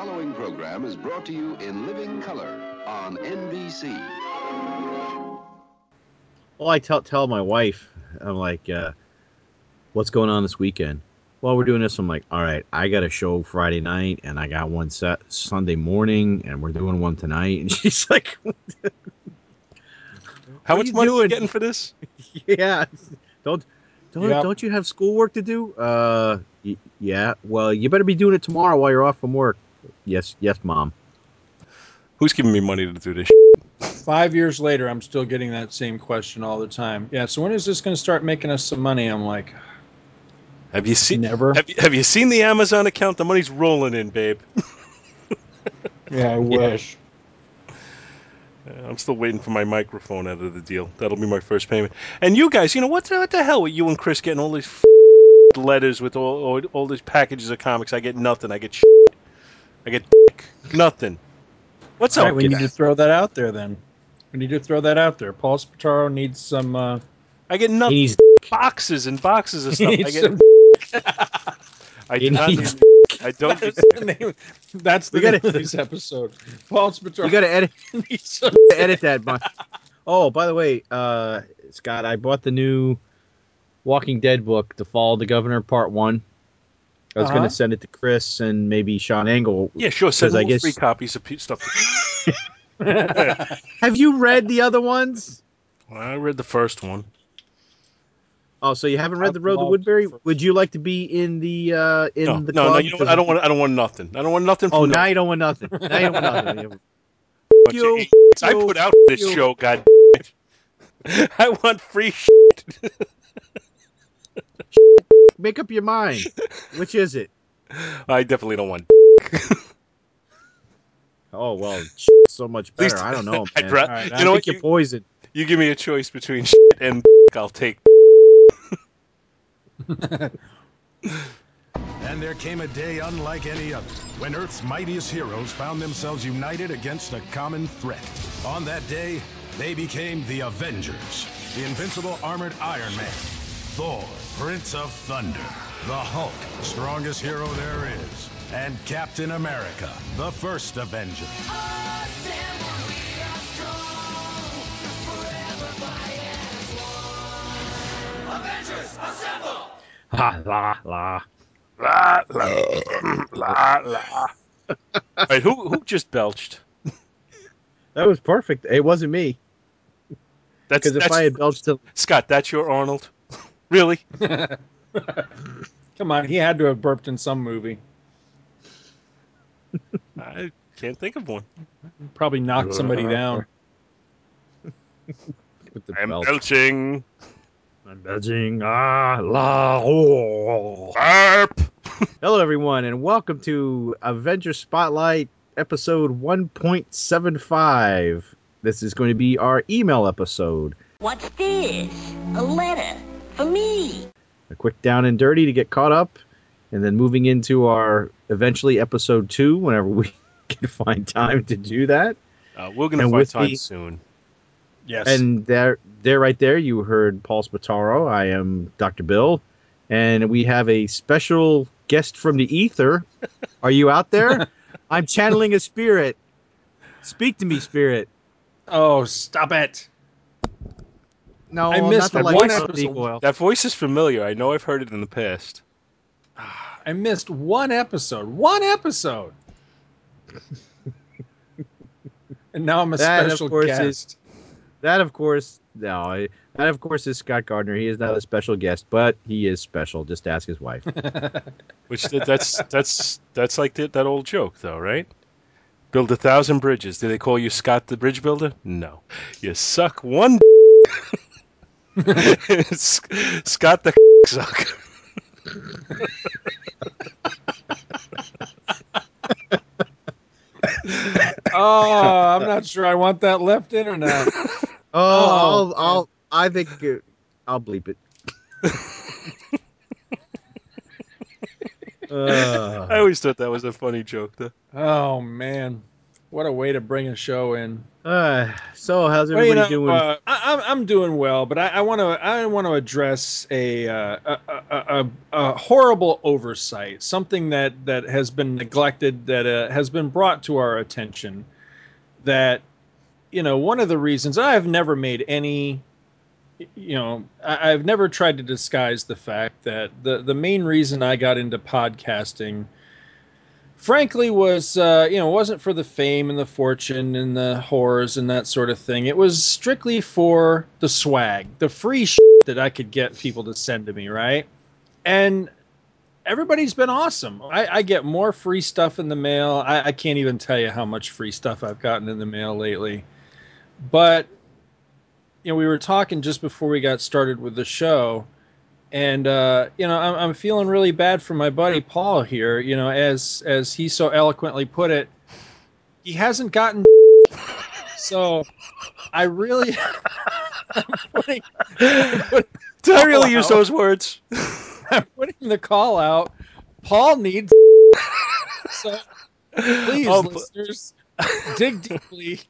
following program is brought to you in living color on NBC. Well, I tell tell my wife, I'm like, uh, "What's going on this weekend?" Well, we're doing this. I'm like, "All right, I got a show Friday night, and I got one set Sunday morning, and we're doing one tonight." And she's like, How much are you money are you getting for this? "Yeah, don't don't Yep. don't you have schoolwork to do?" Uh, y- yeah. Well, you better be doing it tomorrow while you're off from work. Yes, yes, mom. Who's giving me money to do this? Five years later, I'm still getting that same question all the time. Yeah, so when is this going to start making us some money? I'm like, Have you seen? Never. Have you, have you seen the Amazon account? The money's rolling in, babe. yeah, I wish. Uh, I'm still waiting for my microphone out of the deal. That'll be my first payment. And you guys, you know what the, what the hell with you and Chris getting all these f- letters with all, all all these packages of comics? I get nothing. I get shit. I get dick. nothing. What's All up? right, we kid? need to throw that out there then. We need to throw that out there. Paul Spataro needs some. Uh, I get nothing. He needs boxes and boxes of he stuff. I get. some. I he do not needs- I don't. That's the name. That's the We gotta- name of this episode. Paul Spataro you got to edit needs some. edit that. But oh, by the way, uh, Scott, I bought the new Walking Dead book, The Fall of the Governor, Part One. I was Uh-huh. going to send it to Chris and maybe Sean Angle. Yeah, sure. Send 'Cause I guess- three copies of pe- stuff. Have you read the other ones? I read the first one. Oh, so you haven't read I've The Road to Woodbury? Would you like to be in the uh, in No, the no, club? no. You know? I don't want. I don't want nothing. I don't want nothing. Oh, from now you don't want nothing. Now you don't want nothing. bunch of you- I put out this you- show. God. I want free shit. Make up your mind. Which is it? I definitely don't want. Oh well, so much At least- better. I don't know, I'd man. ra- All right, you I know I what? you're You, poison. you give me a choice between shit and I'll take. And there came a day unlike any other when Earth's mightiest heroes found themselves united against a common threat. On that day, they became the Avengers. The invincible armored Iron Man, Thor, Prince of Thunder, the Hulk, strongest hero there is, and Captain America, the first Avenger. Avengers, assemble! Ha la la. La la la la. All right, who who just belched? That was perfect. It wasn't me That's, because if that's I had belched to Scott. That's your Arnold. Really? Come on, he had to have burped in some movie. I can't think of one. Probably knocked somebody down. with the I'm belt. belching. I'm belching. Ah la. Oh. Barp. Hello, everyone, and welcome to Avenger Spotlight episode 1.75. This is going to be our email episode. What's this? A letter for me. A quick down and dirty to get caught up, and then moving into our eventually episode two whenever we can find time to do that. Uh, we're gonna And find time the- soon. Yes. And there, there, right there, you heard Paul Spataro. I am Dr. Bill, and we have a special guest from the ether. Are you out there? I'm channeling a spirit. Speak to me, spirit. oh, stop it! No, I missed not the one like episode. That voice is familiar. I know I've heard it in the past. Ah, I missed one episode. One episode. and now I'm a That, of special course, guest. is- That, of course, no. I- That, of course, is Scott Gardner. He is not a special guest, but he is special. Just ask his wife. Which that's that's that's like that that old joke, though, right? Build a thousand bridges. Do they call you Scott the Bridge Builder? No, you suck one. S- Scott the suck. oh, I'm not sure I want that left in or not. Oh, Oh, I'll, I'll, I think uh, I'll bleep it. I Uh, always thought that was a funny joke, though. Oh man. What a way to bring a show in. Uh, so how's Well, everybody you know, doing? uh, I, I'm I'm doing well, but I want to I want to address a, uh, a, a, a a horrible oversight, something that that has been neglected, that uh, has been brought to our attention. That you know, one of the reasons I've never made any, you know, I, I've never tried to disguise the fact that the the main reason I got into podcasting frankly was uh, you know wasn't for the fame and the fortune and the whores and that sort of thing. It was strictly for the swag the free that i could get people to send to me right? And everybody's been awesome. I, I get more free stuff in the mail. I, I can't even tell you how much free stuff i've gotten in the mail lately. But you know we were talking just before we got started with the show and uh, you know I'm, I'm feeling really bad for my buddy Paul here. You know, as as he so eloquently put it, he hasn't gotten. so, I really. I'm putting, I'm putting, Did I really use those words? I'm putting the call out. Paul needs. so please, Oh, listeners, dig deeply.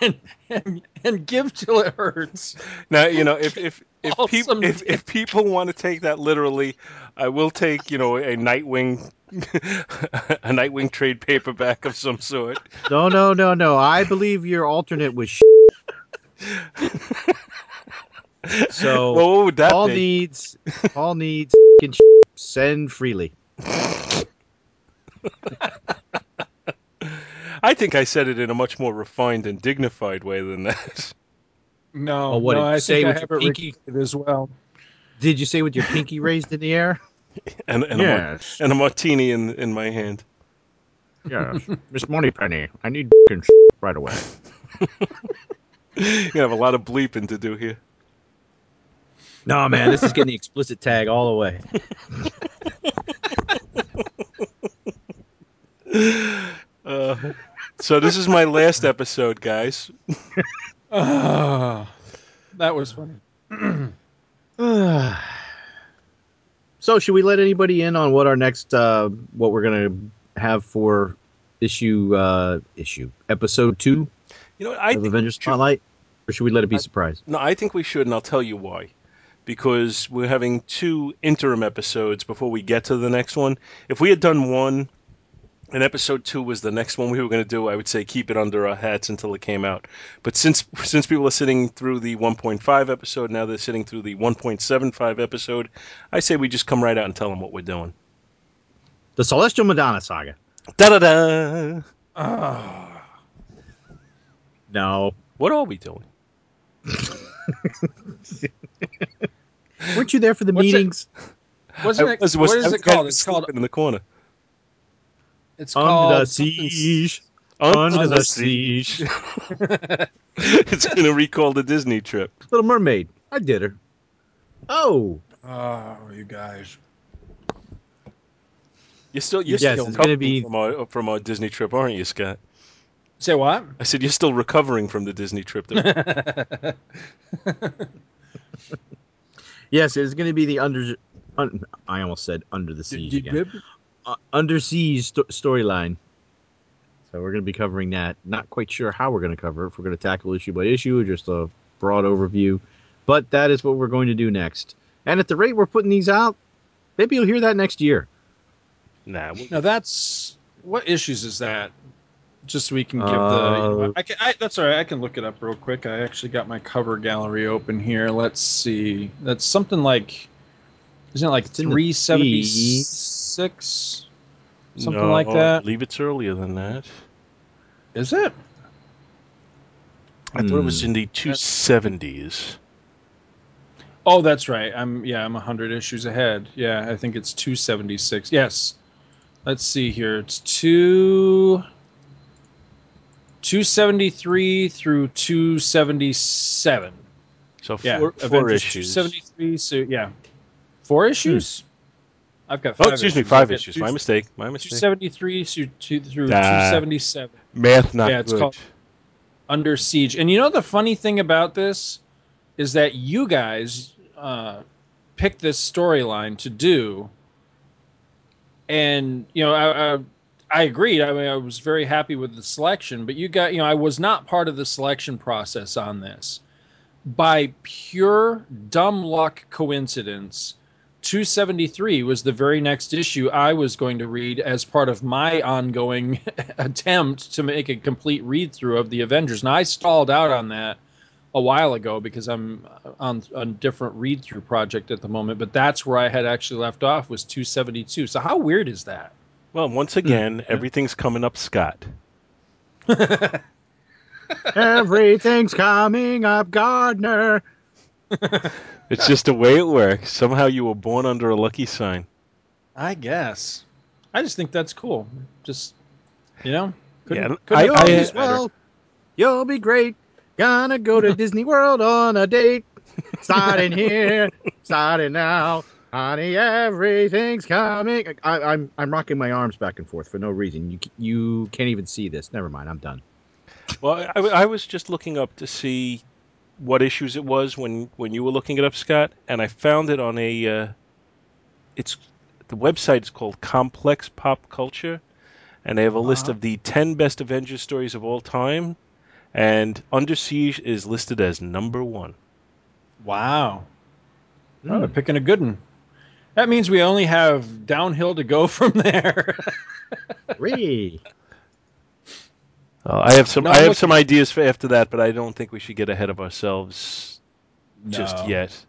And, and and give till it hurts. Now you know if if if Awesome people if, if people want to take that literally, I will take you know a Nightwing a Nightwing trade paperback of some sort. no, no, no, no. I believe your alternate was. so well, what would that Paul be? needs Paul needs f***ing send freely. I think I said it in a much more refined and dignified way than that. No, Oh, what no, did I say think I with have your it pinky? as well. Did you say with your pinky raised in the air? And, and, a, yes, and a martini in in my hand. yes. Miss Moneypenny, I need f***ing right away. You have a lot of bleeping to do here. No, man, this is getting the explicit tag all the way. Uh, so this is my last episode, guys. Ah, that was funny. so, should we let anybody in on what our next, uh, what we're gonna have for issue, uh, issue episode two You know, what, I of think Avengers Spotlight, or should we let it be a surprise? No, I think we should, and I'll tell you why. Because we're having two interim episodes before we get to the next one. If we had done one, and episode two was the next one we were going to do, I would say keep it under our hats until it came out. But since since people are sitting through the 1.5 episode, now they're sitting through the 1.75 episode, I say we just come right out and tell them what we're doing. The Celestial Madonna saga. Da da da! Ah, No, What are we doing? weren't you there for the What's it- meetings? wasn't it? was- what was- is I it called? It's called. in the corner. It's Under called the siege. Under, Under the the siege. it's going to recall the Disney trip. Little Mermaid. I did her. Oh, Oh, you guys. You're still you're Yes, still it's gonna recovering be- from our from our Disney trip, aren't you, Scott? Say what? I said you're still recovering from the Disney trip. That yes, it's going to be the under. Un, I almost said under the siege again. Under siege sto- storyline. So we're going to be covering that. Not quite sure how we're going to cover it. If we're going to tackle issue by issue or just a broad overview, but that is what we're going to do next. And at the rate we're putting these out, maybe you'll hear that next year. nah, we- Now that's what issues is that? Just so we can give the. Uh, I can. I, that's all right. I can look it up real quick. I actually got my cover gallery open here. Let's see. That's something like. Isn't it like It's three seventy six? Something no, like that. I believe it's earlier than that. Is it? I thought it was Hmm. in the two seventies. Oh, that's right. I'm yeah. I'm hundred issues ahead. Yeah, I think it's two seventy six. Yes. Let's see here. It's two. 273 through 277. So Yeah, four, four issues. 273. So yeah, four issues. I've got. Oh, Five excuse me, five I've issues. two- My mistake. My mistake. 273 through, two, through Nah. 277. Math not Yeah, it's good. called- Under Siege. And you know the funny thing about this is that you guys uh, picked this storyline to do, and you know I, I I agreed. I mean, I was very happy with the selection, but you got, you know, I was not part of the selection process on this. By pure dumb luck coincidence, 273 was the very next issue I was going to read as part of my ongoing attempt to make a complete read through of the Avengers. Now, I stalled out on that a while ago because I'm on a different read through project at the moment, but that's where I had actually left off was 272. So, how weird is that? Well, once hmm. again, everything's coming up Scott. Everything's coming up, Gardner. It's just the way it works. Somehow you were born under a lucky sign. I guess. I just think that's cool. Just, you know, couldn't, Yeah, couldn't I- You'll I- done be better. You'll be great. Gonna go to Disney World on a date. Starting here, starting now. Honey, everything's coming. I, I'm I'm rocking my arms back and forth for no reason. You you can't even see this. Never mind. I'm done. Well, I, I was just looking up to see what issues it was when, when you were looking it up, Scott, and I found it on a. Uh, it's the website is called Complex Pop Culture, and they have a list Uh-huh. of the ten best Avengers stories of all time, and Under Siege is listed as number one. Wow. Oh, Hmm. they're picking a good one. That means we only have downhill to go from there. Ree. Uh, I have some No, I have some ideas for after that, but I don't think we should get ahead of ourselves just yet.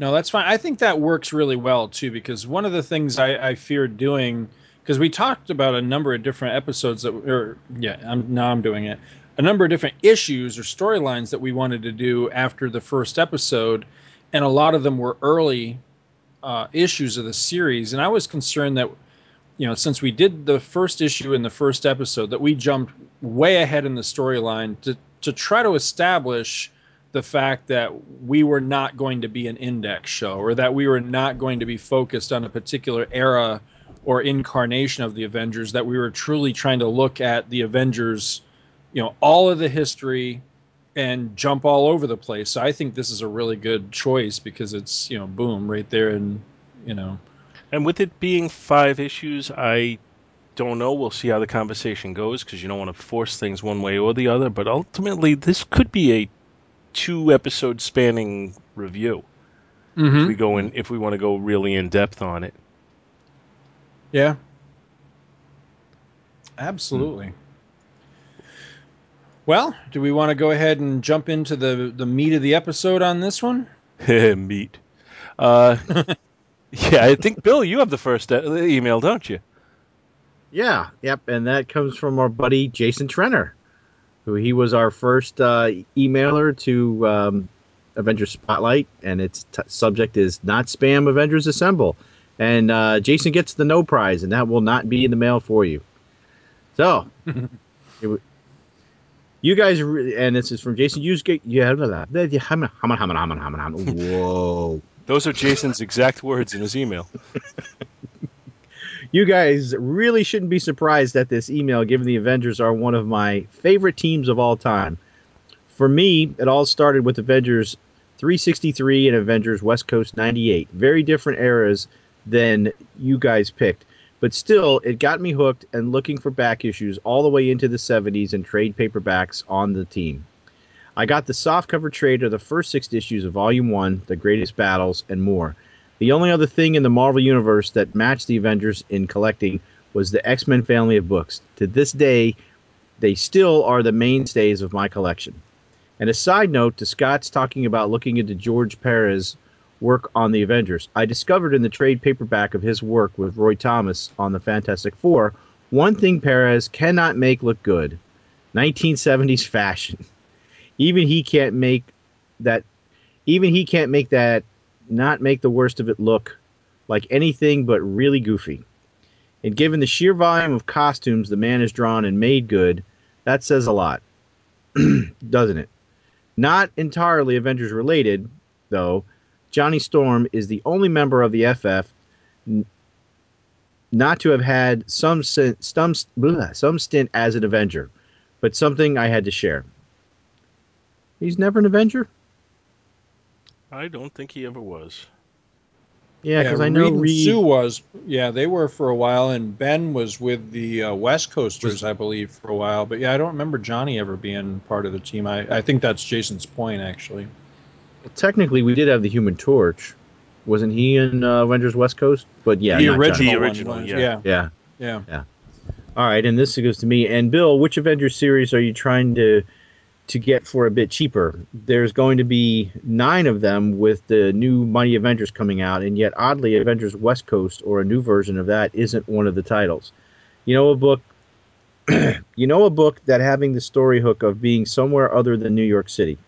No, that's fine. I think that works really well too, because one of the things I, I feared doing, because we talked about a number of different episodes that, or yeah, I'm now I'm doing it, a number of different issues or storylines that we wanted to do after the first episode, and a lot of them were early uh, issues of the series, and I was concerned that, you know, since we did the first issue in the first episode, that we jumped way ahead in the storyline to to try to establish the fact that we were not going to be an index show or that we were not going to be focused on a particular era or incarnation of the Avengers, that we were truly trying to look at the Avengers, you know, all of the history and jump all over the place. So I think this is a really good choice because it's, you know, boom, right there and you know. And with it being five issues, I don't know. We'll see how the conversation goes because you don't want to force things one way or the other. But ultimately, this could be a two episode spanning review. If we go in, if we want to go really in depth on it. Yeah. Absolutely. Well, do we want to go ahead and jump into the the meat of the episode on this one? Meat. Uh, yeah, I think Bill, you have the first uh, email, don't you? Yeah, yep, and that comes from our buddy Jason Trenner, who he was our first uh, emailer to um, Avengers Spotlight, and its t- subject is not spam Avengers Assemble, and uh, Jason gets the no prize, and that will not be in the mail for you. So, w- you guys, re- and this is from Jason. You get yeah, blah, blah, blah, whoa. Those are Jason's exact words in his email. you guys really shouldn't be surprised at this email, given the Avengers are one of my favorite teams of all time. For me, it all started with Avengers 363 and Avengers West Coast 98. Very different eras than you guys picked. But still, it got me hooked and looking for back issues all the way into the 70s and trade paperbacks on the team. I got the softcover trade of the first six issues of Volume 1, The Greatest Battles, and more. The only other thing in the Marvel Universe that matched the Avengers in collecting was the X Men family of books. To this day, they still are the mainstays of my collection. And a side note to Scott's talking about looking into George Perez's work on the Avengers, I discovered in the trade paperback of his work with Roy Thomas on the Fantastic Four one thing Perez cannot make look good 1970s fashion. Even he can't make that. Even he can't make that not make the worst of it look like anything but really goofy. And given the sheer volume of costumes the man has drawn and made good, that says a lot, doesn't it? Not entirely Avengers related, though. Johnny Storm is the only member of the FF n- not to have had some sin- some bleh, some stint as an Avenger, but something I had to share. He's never an Avenger. I don't think he ever was. Yeah, because I know Reed and Reed. Sue was. Yeah, they were for a while, and Ben was with the uh, West Coasters, I believe, for a while. But yeah, I don't remember Johnny ever being part of the team. I, I think that's Jason's point, actually. Technically, we did have the Human Torch. Wasn't he in uh, Avengers West Coast? But yeah, the not Johnny. original, The one original, was- yeah. yeah, Yeah. yeah. All right, and this goes to me. And Bill, which Avengers series are you trying to to get for a bit cheaper? There's going to be nine of them with the new Mighty Avengers coming out, and yet oddly, Avengers West Coast or a new version of that isn't one of the titles. You know a book. you know a book that having the story hook of being somewhere other than New York City.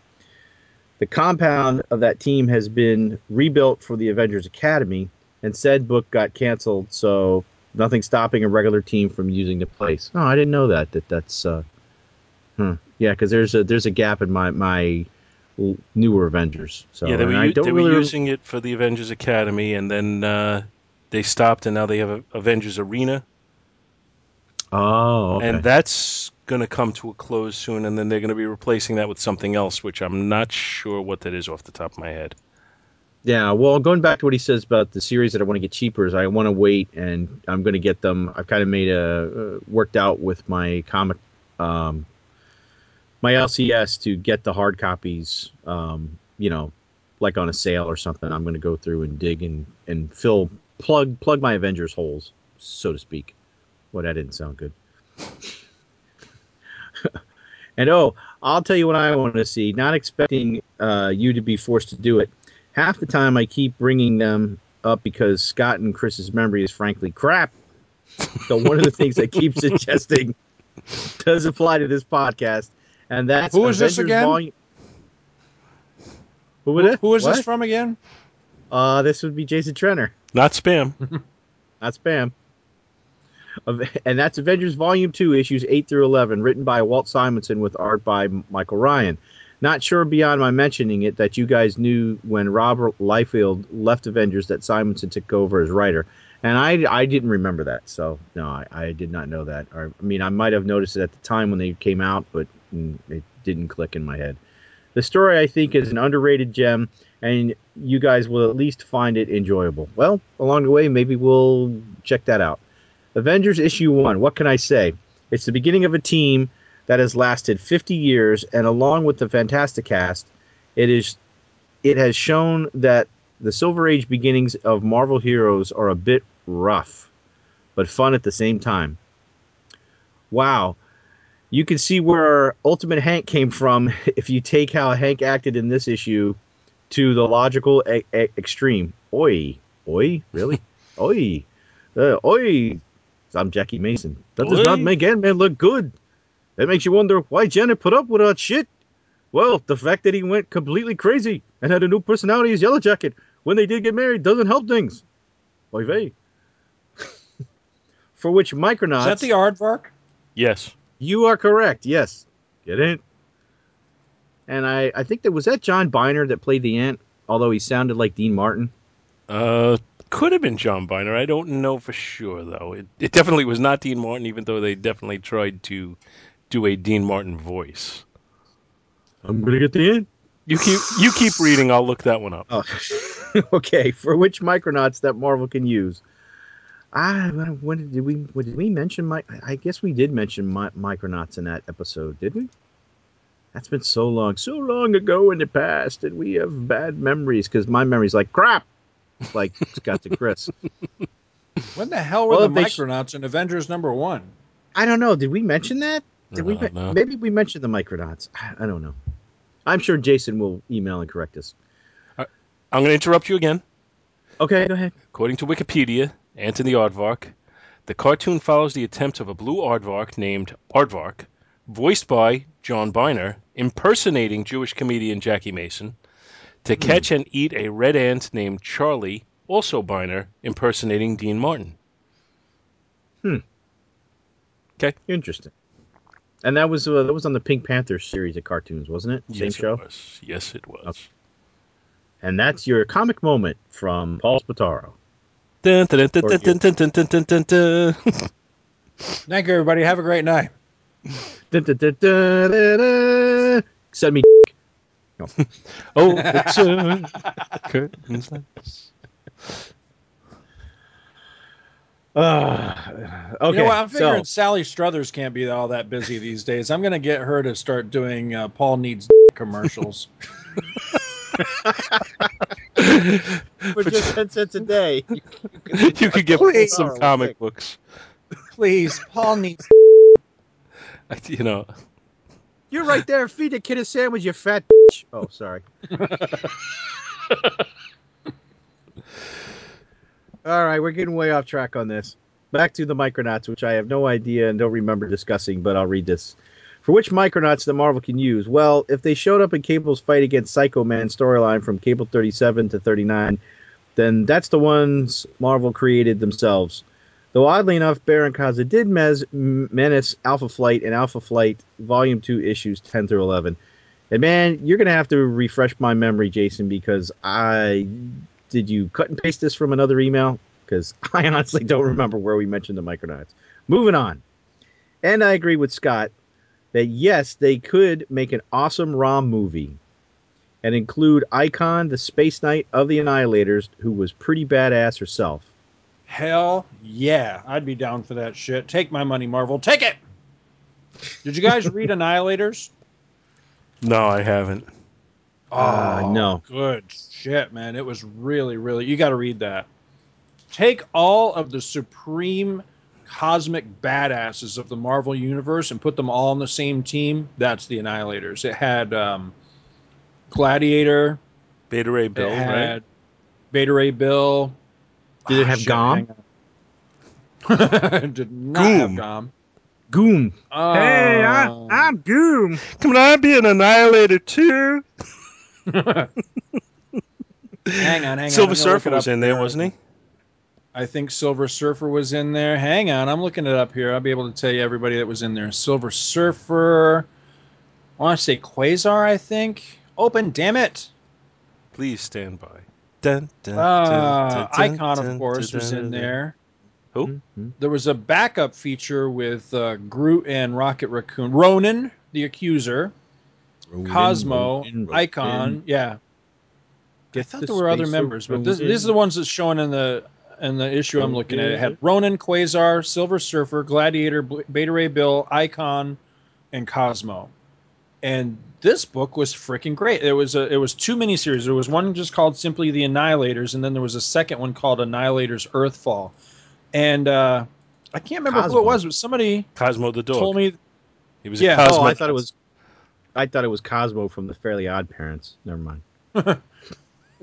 The compound of that team has been rebuilt for the Avengers Academy, and said book got canceled, so nothing stopping a regular team from using the place. Oh, I didn't know that. That that's uh, hmm. Yeah, because there's a there's a gap in my my newer Avengers. So yeah, they were, they were really using it for the Avengers Academy, and then uh, they stopped, and now they have a Avengers Arena, Oh, okay. and that's going to come to a close soon, and then they're going to be replacing that with something else, which I'm not sure what that is off the top of my head. Yeah, well, going back to what he says about the series that I want to get cheaper is I want to wait and I'm going to get them. I've kind of made a uh, worked out with my comic, um, my LCS to get the hard copies. Um, you know, like on a sale or something. I'm going to go through and dig and and fill plug plug my Avengers holes, so to speak. Well, that didn't sound good. and oh, I'll tell you what I want to see. Not expecting uh, you to be forced to do it half the time I keep bringing them up because Scott and Chris's memory is frankly crap. So one of the things I keep suggesting does apply to this podcast, and that's Who is this again? Volume. Who, would Who, it? who is this from again? Uh, this would be Jason Trenner, Not spam. not spam. And that's Avengers Volume 2, issues 8 through 11, written by Walt Simonson with art by Michael Ryan. Not sure beyond my mentioning it that you guys knew when Robert Liefeld left Avengers that Simonson took over as writer. And I, I didn't remember that. So, no, I, I did not know that. Or, I mean, I might have noticed it at the time when they came out, but mm, it didn't click in my head. The story, I think, is an underrated gem, and you guys will at least find it enjoyable. Well, along the way, maybe we'll check that out. Avengers issue one. What can I say? It's the beginning of a team that has lasted 50 years, and along with the Fantastic Cast, it is it has shown that the Silver Age beginnings of Marvel heroes are a bit rough, but fun at the same time. Wow. You can see where Ultimate Hank came from if you take how Hank acted in this issue to the logical e- e- extreme. Oi, oi, really? oi, uh, oi. I'm Jackie Mason. That does not make Ant-Man look good. That makes you wonder why Janet put up with that shit. Well, the fact that he went completely crazy and had a new personality as Yellow Jacket when they did get married doesn't help things. Oy vey. For which Micronauts... Is that the aardvark? Yes. You are correct. Yes. Get it? And I, I think that was that John Byner that played the ant, although he sounded like Dean Martin. Uh, could have been John Byner. I don't know for sure though. It, it definitely was not Dean Martin, even though they definitely tried to do a Dean Martin voice. I'm gonna get the ant. You keep you keep reading. I'll look that one up. Oh, okay. For which Micronauts that Marvel can use? Ah, when did, did we when did we mention my? I guess we did mention my, Micronauts in that episode, did we? That's been so long, so long ago in the past, and we have bad memories because my memory's like crap, like Scott to Chris. When the hell were Well, the they sh- in Avengers number one? I don't know. Did we mention that? Did we? Know. Maybe we mentioned the Micronauts. I I don't know. I'm sure Jason will email and correct us. I'm going to interrupt you again. Okay, go ahead. According to Wikipedia, Anthony Aardvark, the cartoon follows the attempt of a blue aardvark named Aardvark, voiced by John Byner, impersonating Jewish comedian Jackie Mason, to catch and eat a red ant named Charlie, also Byner, impersonating Dean Martin. Hmm. Okay. Interesting. And that was uh, that was on the Pink Panther series of cartoons, wasn't it? Same yes, show. It was. Yes, it was. Okay. And that's your comic moment from Paul Spataro. Dun, dun, dun. Thank you, everybody. Have a great night. Dun, dun, dun, dun, dun, dun. Send me. Oh, the curtains. Uh, okay. You know what? I'm figuring so, Sally Struthers can't be all that busy these days. I'm going to get her to start doing uh, Paul needs commercials. for just 10 cents a day. you could get Please. some comic okay. books. Please, Paul needs. You know, You're right there. Feed the kid a sandwich, you fat bitch. Oh, sorry. All right, we're getting way off track on this. Back to the Micronauts, which I have no idea and don't remember discussing, but I'll read this. For which Micronauts that Marvel can use? Well, if they showed up in Cable's fight against Psycho Man storyline from Cable 37 to 39, then that's the ones Marvel created themselves. Though oddly enough, Baron Karza did mes- menace Alpha Flight and Alpha Flight Volume 2 issues 10 through 11. And man, you're going to have to refresh my memory, Jason, because I. Did you cut and paste this from another email? Because I honestly don't remember where we mentioned the Micronauts. Moving on. And I agree with Scott that yes, they could make an awesome ROM movie and include Ikon, the Space Knight of the Annihilators, who was pretty badass herself. Hell yeah, I'd be down for that shit. Take my money, Marvel. Take it. Did you guys read Annihilators? no, I haven't. Uh, no. Good shit, man. It was really, really. You got to read that. Take all of the supreme cosmic badasses of the Marvel universe and put them all on the same team. That's the Annihilators. It had um, Gladiator. Beta Ray Bill, it right? Beta Ray Bill. Did it Ah, have shit, Gom? hang. Did not have Goom. Gom. Goom. Uh, hey, I, I'm Goom. Can I be an annihilator too? hang on, hang on. Silver I'm gonna look Surfer was in there, wasn't he? I think Silver Surfer was in there. Hang on, I'm looking it up here. I'll be able to tell you everybody that was in there. Silver Surfer. I want to say Quasar, I think. Open, damn it. Please stand by. Dun, dun, Uh, dun, dun, Ikon, dun, of course, dun, was in dun. there. Who? Mhm. There was a backup feature with uh, Groot and Rocket Raccoon. Ronan, the Accuser. Cosmo, Ronin, Ronin. Ikon. Yeah. I thought the there were other members, but this, these are the ones that's showing in the in the issue I'm looking at. It had Ronan, Quasar, Silver Surfer, Gladiator, Beta Ray Bill, Ikon, and Cosmo. And this book was freaking great. It was a it was two miniseries. There was one just called simply The Annihilators, and then there was a second one called Annihilators Earthfall. And uh, I can't remember who it was, but somebody Cosmo the dog. told me he was Yeah. a Cosmo. Oh, I thought it was. I thought it was Cosmo from the Fairly Odd Parents. Never mind.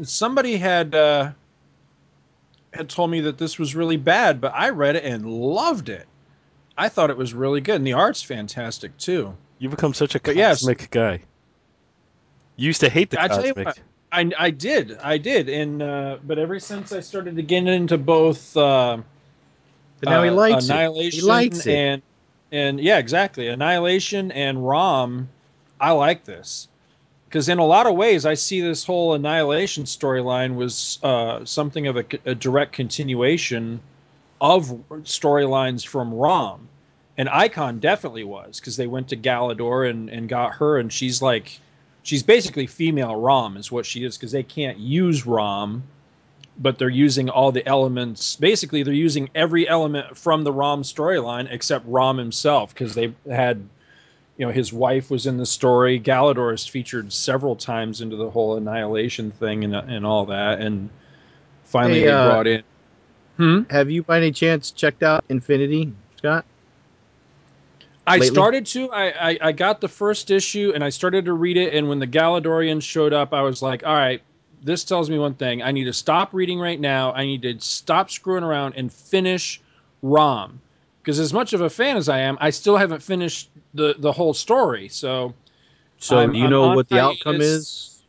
somebody had uh, had told me that this was really bad, but I read it and loved it. I thought it was really good, and the art's fantastic too. You've become such a But yes. cosmic guy. You used to hate the I cosmic. what, I, I did, I did, and uh, but ever since I started to get into both, uh, But now he uh, likes it. Annihilation He likes it. and and yeah, exactly, Annihilation and Rom. I like this because in a lot of ways, I see this whole Annihilation storyline was uh, something of a, a direct continuation of storylines from Rom, and Ikon definitely was because they went to Galador and and got her, and she's like, she's basically female Rom is what she is because they can't use Rom but they're using all the elements. Basically, they're using every element from the Rom storyline except Rom himself because they had, you know, his wife was in the story. Galador is featured several times into the whole annihilation thing and and all that. And finally, Hey, they uh, brought in. Hmm. Have you by any chance checked out Infinity, Scott? I lately? started to. I, I I got the first issue and I started to read it. And when the Galadorians showed up, I was like, all right. This tells me one thing. I need to stop reading right now. I need to stop screwing around and finish Rom. Because as much of a fan as I am, I still haven't finished the, the whole story. So So I'm- you I'm know what the outcome is?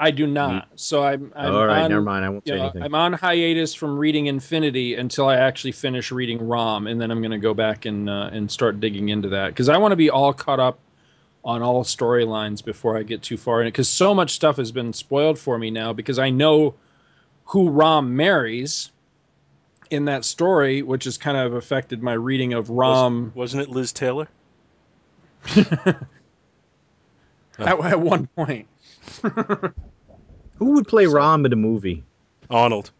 I do not. So I'm, I'm All right, on, never mind. I won't say know, anything. I'm on hiatus from reading Infinity until I actually finish reading Rom, and then I'm going to go back and uh, and start digging into that because I want to be all caught up on all storylines before I get too far in it. Because so much stuff has been spoiled for me now because I know who Rom marries in that story, which has kind of affected my reading of Rom Wasn't it Liz Taylor? at, at one point. Who would play Rom in a movie? Arnold.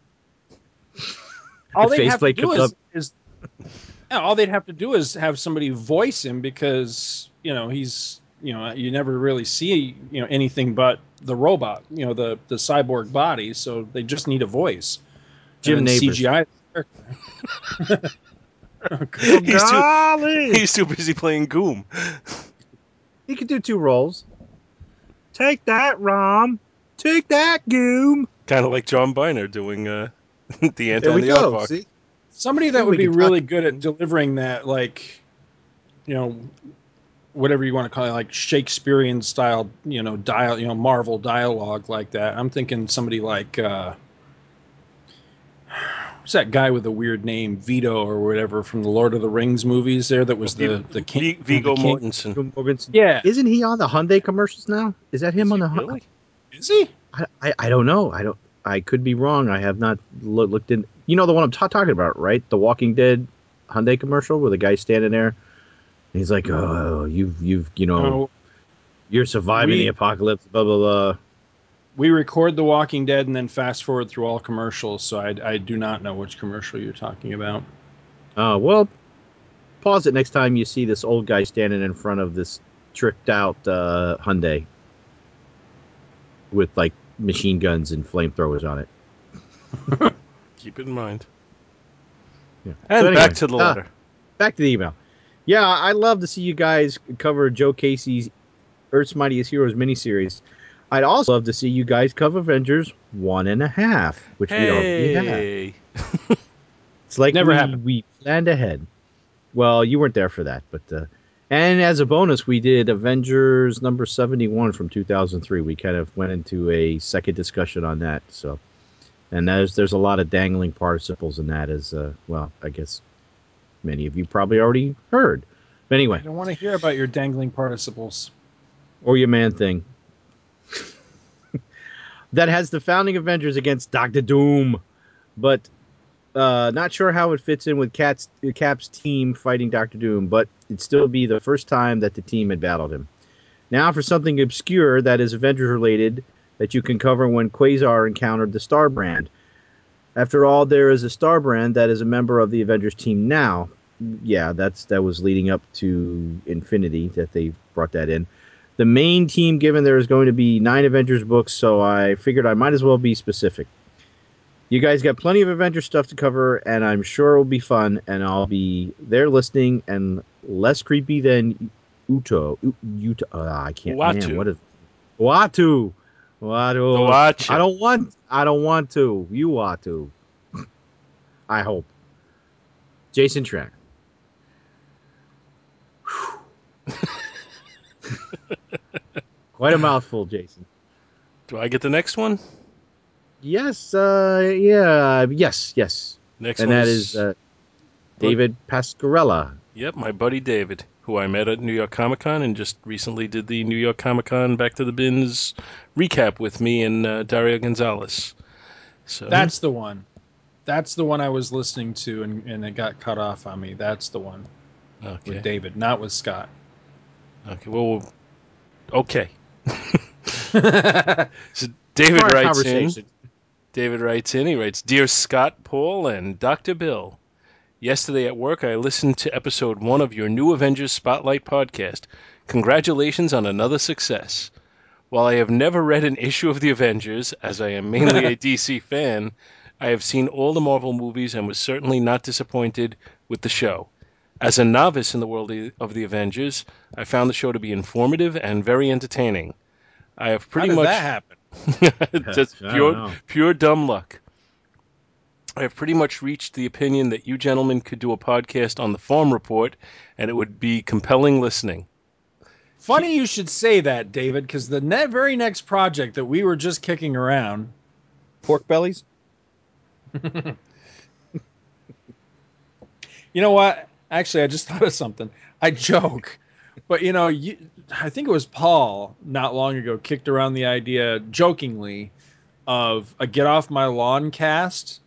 all they have to do is, up. is yeah, all they'd have to do is have somebody voice him because you know he's you know you never really see you know anything but the robot you know the the cyborg body so they just need a voice Jim And then Nabors. CGI he's, too, Golly! he's too busy playing Goom. He could do two roles. Take that, Rom. Take that, Goom. Kind of like John Byner doing uh, the Ant on we the go. Aardvark. See? somebody that would be can talk- really good at delivering that like you know whatever you want to call it like shakespearean style you know dial you know marvel dialogue like that i'm thinking somebody like uh what's that guy with the weird name vito or whatever from the lord of the rings movies there that was the the king V- Viggo the king- Mortensen. Goom yeah Isn't he on the Hyundai commercials now? Is that him Is on the Hy- really? is he I, I, I don't know. I don't. I could be wrong. I have not loo- looked in. You know the one I'm ta talking about, right? The Walking Dead Hyundai commercial where the guy's standing there. And he's like, "Oh, you've you've you know no you're surviving we- the apocalypse." Blah blah blah. We record the walking dead and then fast forward through all commercials so i, I do not know which commercial you're talking about Uh, well, pause it next time you see this old guy standing in front of this tricked out uh, Hyundai with like machine guns and flamethrowers on it. Keep it in mind. Yeah. And So anyway, back to the uh, letter. back to the email. Yeah, I'd love to see you guys cover Joe Casey's Earth's Mightiest Heroes miniseries. I'd also love to see you guys cover Avengers one and a half, which we already have. hey. It's like Never we, happened. we planned ahead. Well, you weren't there for that, but uh, and as a bonus, we did Avengers number seventy one from two thousand three. We kind of went into a second discussion on that. So, and there's there's a lot of dangling participles in that as uh, well. I guess many of you probably already heard. But anyway, i don't want to hear about your dangling participles or your man thing. That has the founding Avengers against Doctor Doom, but uh, not sure how it fits in with Cat's, Cap's team fighting Doctor Doom, but it'd still be the first time that the team had battled him. Now for something obscure that is Avengers related that you can cover when Quasar encountered the Star Brand. After all, there is a Star Brand that is a member of the Avengers team now. Yeah, that's that was leading up to Infinity that they brought that in the main team given there is going to be nine Avengers books, so I figured I might as well be specific. You guys got plenty of Avengers stuff to cover, and I'm sure it'll be fun, and I'll be there listening and less creepy than Uto. U- Uto. Uh, I can't. Uatu. Man, what is Watu? Watu. Watch. I don't want. I don't want to. You ought to. I hope. Jason Trank. Quite a mouthful, Jason. Do I get the next one? Yes, uh, yeah, yes, yes. Next and one that is uh, David Pascarella. Yep, my buddy David, who I met at New York Comic Con and just recently did the New York Comic Con Back to the Bins recap with me and uh, Dario Gonzalez. So That's the one. That's the one I was listening to, and, and it got cut off on me. That's the one okay. with David, not with Scott. Okay. Well, okay. So David Smart writes in. David writes in. He writes, "Dear Scott, Paul, and Doctor Bill, yesterday at work I listened to episode one of your new Avengers Spotlight podcast. Congratulations on another success. While I have never read an issue of the Avengers, as I am mainly a DC fan, I have seen all the Marvel movies and was certainly not disappointed with the show. As a novice in the world of the Avengers, I found the show to be informative and very entertaining. I have How pretty did much that happen? Just pure, pure dumb luck. I have pretty much reached the opinion that you gentlemen could do a podcast on the Farm Report, and it would be compelling listening. Funny you should say that, David, because the ne- very next project that we were just kicking around, Pork bellies? you know what? Actually, I just thought of something. I joke, but you know, you, I think it was Paul not long ago kicked around the idea jokingly of a get off my lawn cast.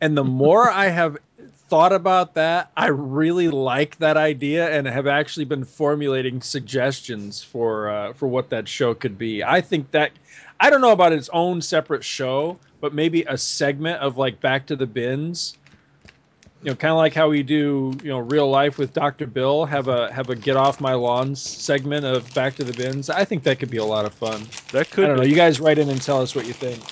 And the more I have thought about that, I really like that idea and have actually been formulating suggestions for uh, for what that show could be. I think that I don't know about its own separate show, but maybe a segment of like Back to the Bins you know, kind of like how we do, you know, real life with Dr. Bill, have a have a get off my lawn segment of Back to the Bins. I think that could be a lot of fun. That I could don't know. You guys write in and tell us what you think.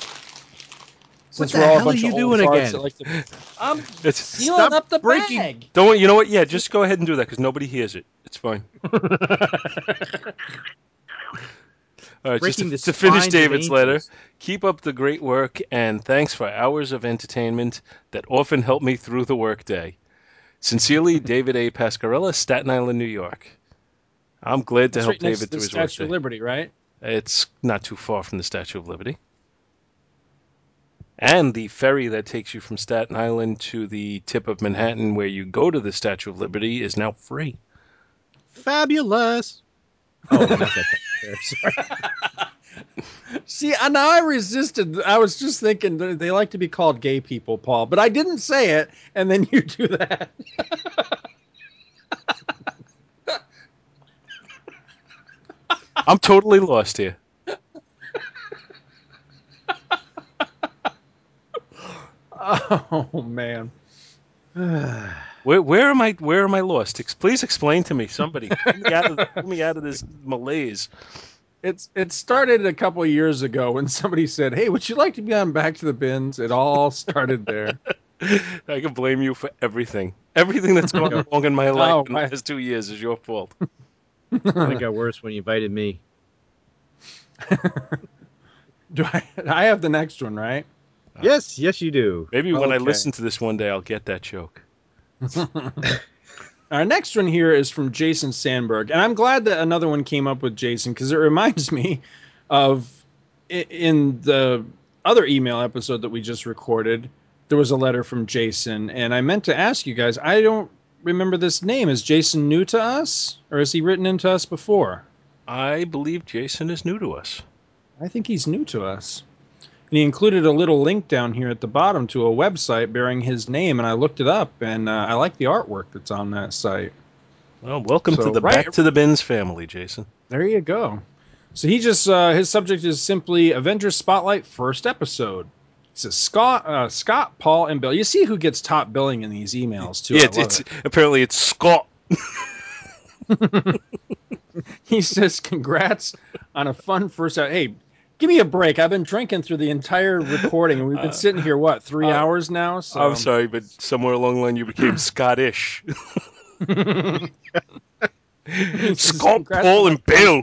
Since the we're all a hell are you doing farts again? that like to- I'm It's sealing Stop up the breaking- bag. don't you know what? Yeah, just go ahead and do that because nobody hears it. It's fine. All right, just to, to finish David's letter. Keep up the great work and thanks for hours of entertainment that often help me through the workday. Sincerely, David A. Pascarella, Staten Island, New York. I'm glad to That's help right David through his Statue of workday. Liberty, right? It's not too far from the Statue of Liberty. And the ferry that takes you from Staten Island to the tip of Manhattan, where you go to the Statue of Liberty, is now free. Fabulous. Oh, not that. Sorry. See, and I resisted. I was just thinking they like to be called gay people, Paul, but I didn't say it, and then you do that. I'm totally lost here. Oh man. Where, where am I? Where am I lost? Please explain to me, somebody. Pull me out of, pull me out of this malaise. It's it started a couple of years ago when somebody said, "Hey, would you like to be on Back to the Bins?" It all started there. I can blame you for everything. Everything that's gone wrong in my life Oh, in the last two years is your fault. it got worse when you invited me. Do I? I have the next one, right? Yes, yes, you do. Maybe when I listen to this one day, I'll get that joke. Our next one here is from Jason Sandberg, and I'm glad that another one came up with Jason because it reminds me of in the other email episode that we just recorded. There was a letter from Jason, and I meant to ask you guys. I don't remember this name. Is Jason new to us, or has he written into us before? I believe Jason is new to us. I think he's new to us. And he included a little link down here at the bottom to a website bearing his name, and I looked it up, and uh, I like the artwork that's on that site. Well, welcome to the right- Back to the Bins family, Jason. There you go. So he just uh, his subject is simply Avengers Spotlight first episode. He says Scott, uh, Scott, Paul, and Bill. You see who gets top billing in these emails too. yeah, it's, it's it. apparently it's Scott. He says congrats on a fun first out. Hey, give me a break. I've been drinking through the entire recording, and we've been sitting here what three uh, hours now. So I'm sorry, but somewhere along the line you became Scottish. Scott, "Congrats Paul, and Bill.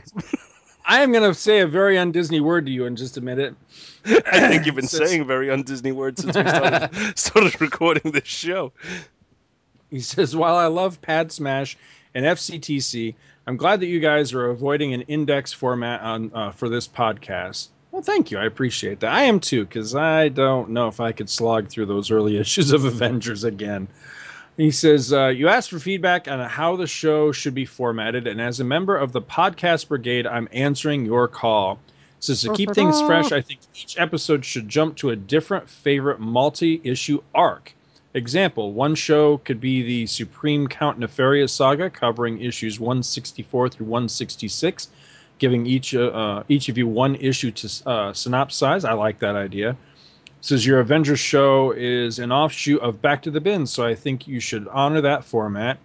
I am going to say a very un Disney word to you in just a minute. I think you've been Says- saying very un-Disney words since we started, started recording this show. He says, While I love Pad Smash and FCTC, I'm glad that you guys are avoiding an index format on uh, for this podcast. Well, thank you. I appreciate that. I am too, because I don't know if I could slog through those early issues of Avengers again. He says, uh, You asked for feedback on how the show should be formatted, and as a member of the podcast brigade, I'm answering your call. Says to keep things fresh, I think each episode should jump to a different favorite multi issue arc. Example: One show could be the Supreme Count Nefarious saga, covering issues 164 through 166, giving each uh, uh, each of you one issue to uh, synopsize. I like that idea. Says your Avengers show is an offshoot of Back to the Bins, so I think you should honor that format,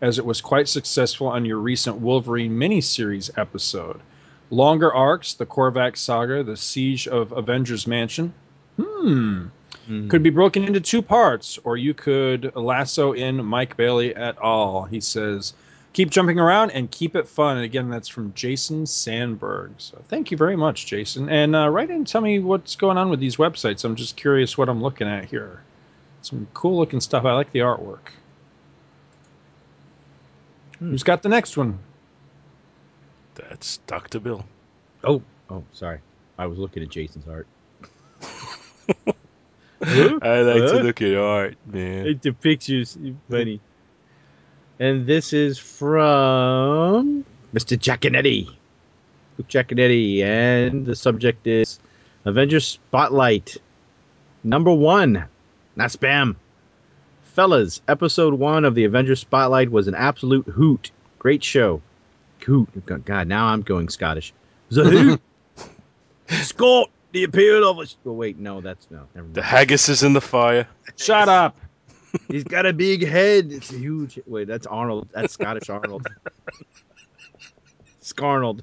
as it was quite successful on your recent Wolverine miniseries episode. Longer arcs, the Korvac saga, the Siege of Avengers Mansion. Hmm Hmm. could be broken into two parts, or you could lasso in Mike Bailey at all. He says, keep jumping around and keep it fun. And again, that's from Jason Sandberg. So thank you very much, Jason. And uh, write in and tell me what's going on with these websites. I'm just curious what I'm looking at here. Some cool looking stuff. I like the artwork. Hmm. Who's got the next one? That's Dr. Bill. Oh, oh, sorry. I was looking at Jason's art. I like to look at art, man. the pictures, funny. And this is from Mr. Giaconetti. Luke Giaconetti, and the subject is Avengers Spotlight. Number one, not spam. Fellas, episode one of the Avengers Spotlight was an absolute hoot. Great show. Hoot. God, now I'm going Scottish. It was a hoot. Scott, the appeal of us. Oh, wait, no, that's no. Never mind. The haggis is in the fire. Shut up. He's got a big head. It's a huge. Wait, that's Arnold. That's Scottish Arnold. Scarnold.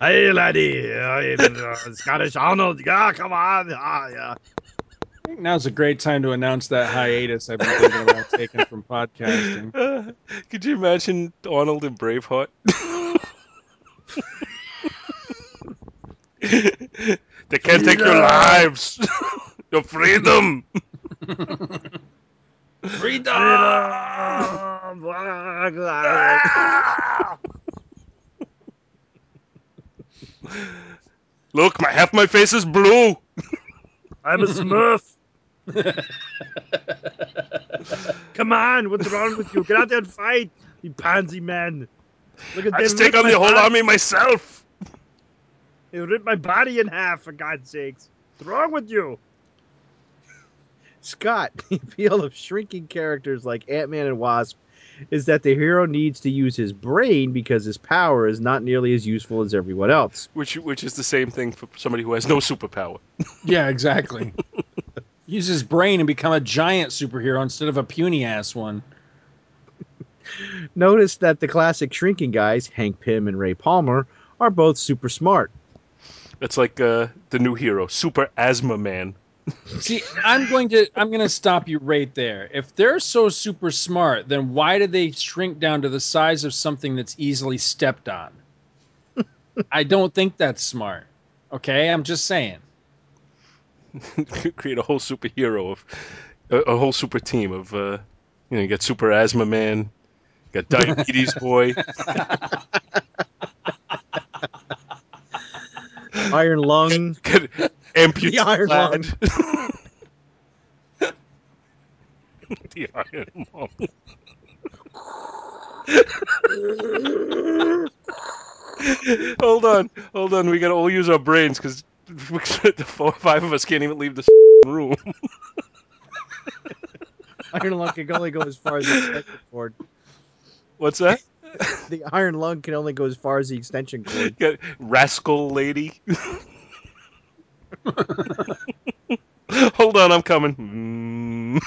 Hey, laddie. Uh, Scottish Arnold. Yeah, come on. Ah, yeah. I think now's a great time to announce that hiatus I've been thinking about taking from podcasting. Uh, could you imagine Arnold in Braveheart? they can't take your lives, your freedom. Freedom! Look, my half my face is blue. I'm a smurf. Come on, what's wrong with you? Get out there and fight, you pansy man. Look at I just take on the whole army myself. They ripped my body in half, for God's sakes. What's wrong with you? Scott, the appeal of shrinking characters like Ant Man and Wasp is that the hero needs to use his brain because his power is not nearly as useful as everyone else. Which, which is the same thing for somebody who has no superpower. Yeah, exactly. Use his brain and become a giant superhero instead of a puny ass one. Notice that the classic shrinking guys, Hank Pym and Ray Palmer, are both super smart. It's like uh, the new hero, Super Asthma Man. See, I'm going to I'm going to stop you right there. If they're so super smart, then why do they shrink down to the size of something that's easily stepped on? I don't think that's smart. Okay, I'm just saying. Create a whole superhero of a, a whole super team of uh, you know, you got Super Asthma Man, you got Diabetes Boy, Iron Lung. got Amputee The Iron Lad. the Iron Lung. hold on, hold on. We gotta all use our brains because the four or five of us can't even leave the room. Iron Lung can only go as far as the extension cord. What's that? The Iron Lung can only go as far as the extension cord. Rascal lady. Hold on, I'm coming.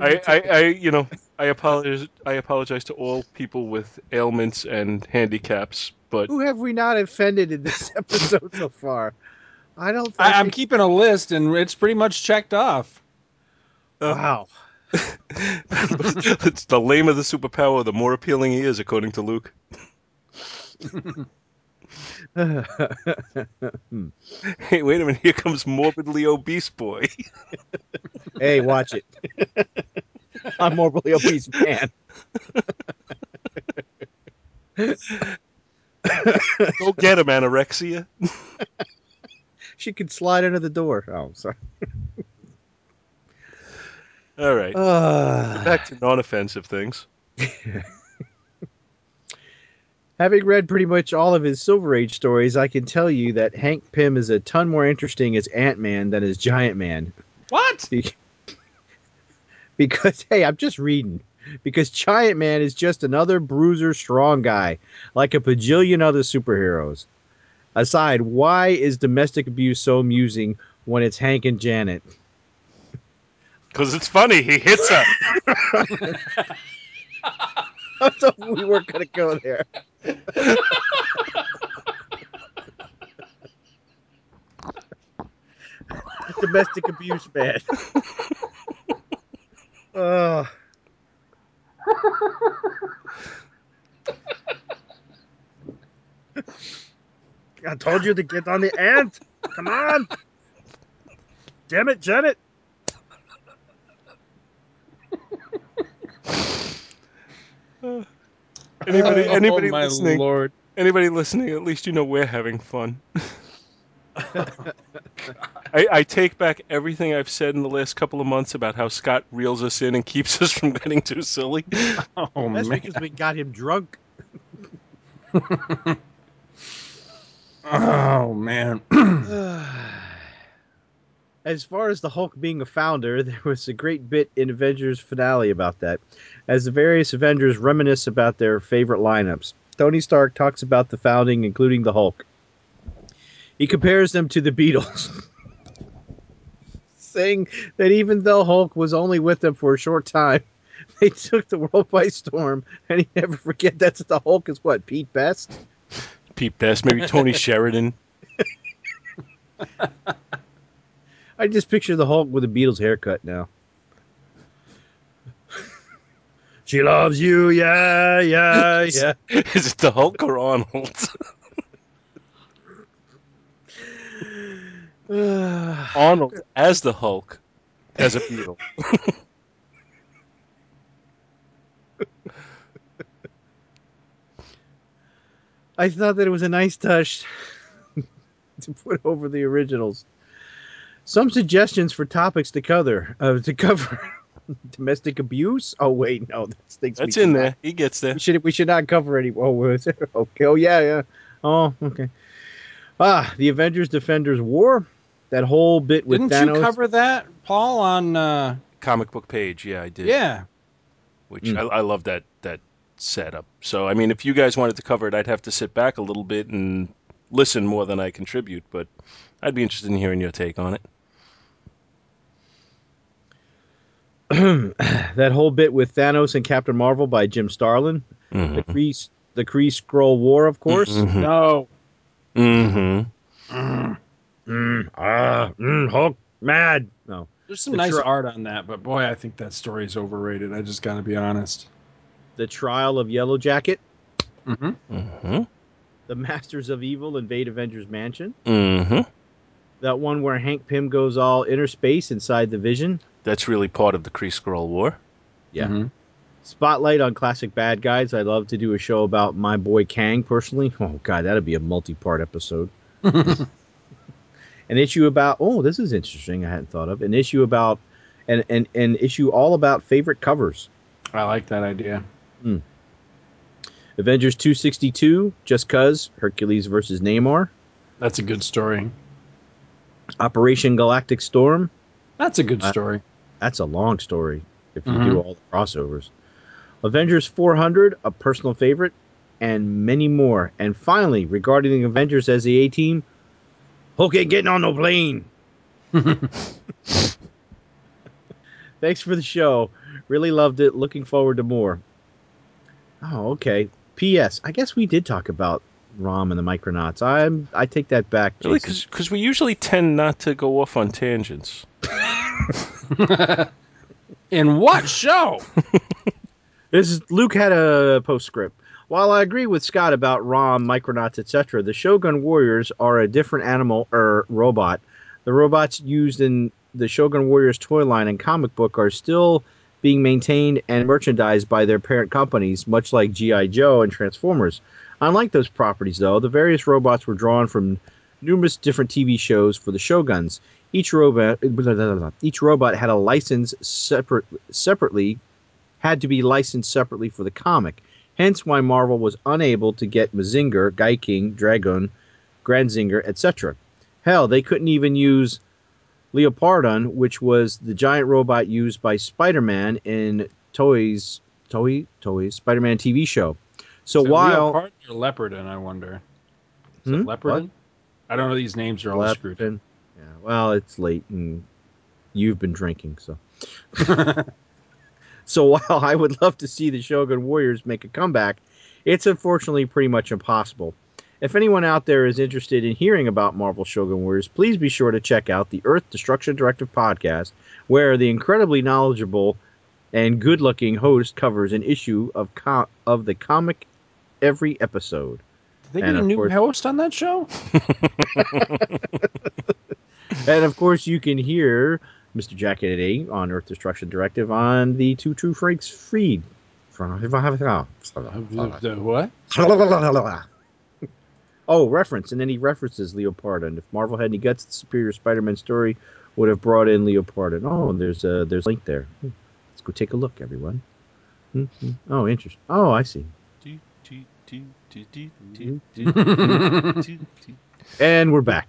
I, I, I, you know, I apologize. I apologize to all people with ailments and handicaps, but Who have we not offended in this episode so far? I don't think I, I'm we- keeping a list, and it's pretty much checked off. Uh, wow. it's the lamer the superpower, the more appealing he is, according to Luke. Hey, wait a minute! Here comes morbidly obese boy. hey, watch it. I'm morbidly obese man. Go get him, anorexia. She could slide under the door. Oh, sorry. All right, Uh, back to non-offensive things. having read pretty much all of his Silver Age stories, I can tell you that Hank Pym is a ton more interesting as Ant Man than as Giant Man. What? Because hey, I'm just reading. Because Giant Man is just another bruiser strong guy, like a bajillion other superheroes. Aside, why is domestic abuse so amusing when it's Hank and Janet? Because it's funny. He hits her. I thought we weren't gonna go there. domestic abuse man. Oh. I told you to get on the ant. Come on. Damn it, Janet. Anybody, Oh, anybody oh my listening? lord! Anybody listening? At least you know we're having fun. I, I take back everything I've said in the last couple of months about how Scott reels us in and keeps us from getting too silly. Oh That's man! because we got him drunk. Oh man! as far as the Hulk being a founder, there was a great bit in Avengers finale about that. As the various Avengers reminisce about their favorite lineups, Tony Stark talks about the founding, including the Hulk. He compares them to the Beatles, saying that even though Hulk was only with them for a short time, they took the world by storm, and he never forget that's the Hulk is what Pete Best. Pete Best, maybe Tony Sheridan. I just picture the Hulk with a Beatles haircut now. she loves you, yeah, yeah, yeah. Is it the Hulk or Arnold? Arnold as the Hulk, as a Beetle. I thought that it was a nice touch to put over the originals. Some suggestions for topics to cover. Uh, to cover domestic abuse. Oh wait, no, that's things we That's in there. He gets there. We should we should not cover any. Oh, okay. Oh yeah, yeah. Oh okay. Ah, the Avengers Defenders War. That whole bit with Didn't Thanos. you cover that, Paul? On uh, Comic book page, yeah, I did. yeah, which Mm. I, I love that that setup. So I mean, if you guys wanted to cover it, I'd have to sit back a little bit and listen more than I contribute. But I'd be interested in hearing your take on it. that whole bit with Thanos and Captain Marvel by Jim Starlin. The Mm-hmm. Kree, the Kree Skrull War, of course. Mhm. no, Mm-hmm. Hulk mad. No. there's some The nice tri- art on that, but boy, I think that story is overrated. I just got to be honest. The Trial of Yellow Jacket. Mm-hmm. Mm-hmm. The Masters of Evil invade Avengers Mansion. Mm-hmm. That one where Hank Pym goes all inner space inside the Vision. That's really part of the Kree Skrull War. Yeah. Mm-hmm. Spotlight on classic bad guys. I'd love to do a show about my boy Kang personally. Oh god, that'd be a multi-part episode. an issue about oh, this is interesting. I hadn't thought of an issue about an an, an issue all about favorite covers. I like that idea. Avengers 262, Just Cuz, Hercules versus Namor. That's a good story. Operation Galactic Storm. That's a good Uh, story. That's a long story if you Mhm. do all the crossovers. Avengers 400, a personal favorite, and many more. And finally, regarding the Avengers as the A team, Hulk ain't getting on the plane. Thanks for the show. Really loved it. Looking forward to more. Oh, okay. P.S. I guess we did talk about Rom and the Micronauts. I'm I take that back. Really, because we usually tend not to go off on tangents. In what show? This is Luke had a postscript. While I agree with Scott about ROM, Micronauts, etc., the Shogun Warriors are a different animal or robot. The robots used in the Shogun Warriors toy line and comic book are still being maintained and merchandised by their parent companies, much like G.I. Joe and Transformers. Unlike those properties, though, the various robots were drawn from numerous different TV shows for the Shoguns. Each robot, each robot had a license separate, separately had to be licensed separately for the comic. Hence why Marvel was unable to get Mazinger, Gaiking, Dragon, Granzinger, etc. Hell, they couldn't even use Leopardon, which was the giant robot used by Spider-Man in Toei's Toei Toei's Spider-Man TV show. So it while Leopard or Leopardon, I wonder. Is Hmm? it Leopardon? I don't know. These names are all screwed. Leopardon- yeah, well, it's late and you've been drinking, so. So while I would love to see the Shogun Warriors make a comeback, it's unfortunately pretty much impossible. If anyone out there is interested in hearing about Marvel Shogun Warriors, please be sure to check out the Earth Destruction Directive podcast, where the incredibly knowledgeable and good-looking host covers an issue of co- of the comic every episode. Did they And get a new course- host on that show? And of course, you can hear Mr. Jack Kennedy on Earth Destruction Directive on the Two True Freaks feed. The what? Oh, reference, and then he references Leopard. And if Marvel had any guts, the Superior Spider-Man story would have brought in Leopard. And oh, there's a there's a link there. Hmm. Let's go take a look, everyone. Hmm, hmm. Oh, interesting. Oh, I see. And we're back.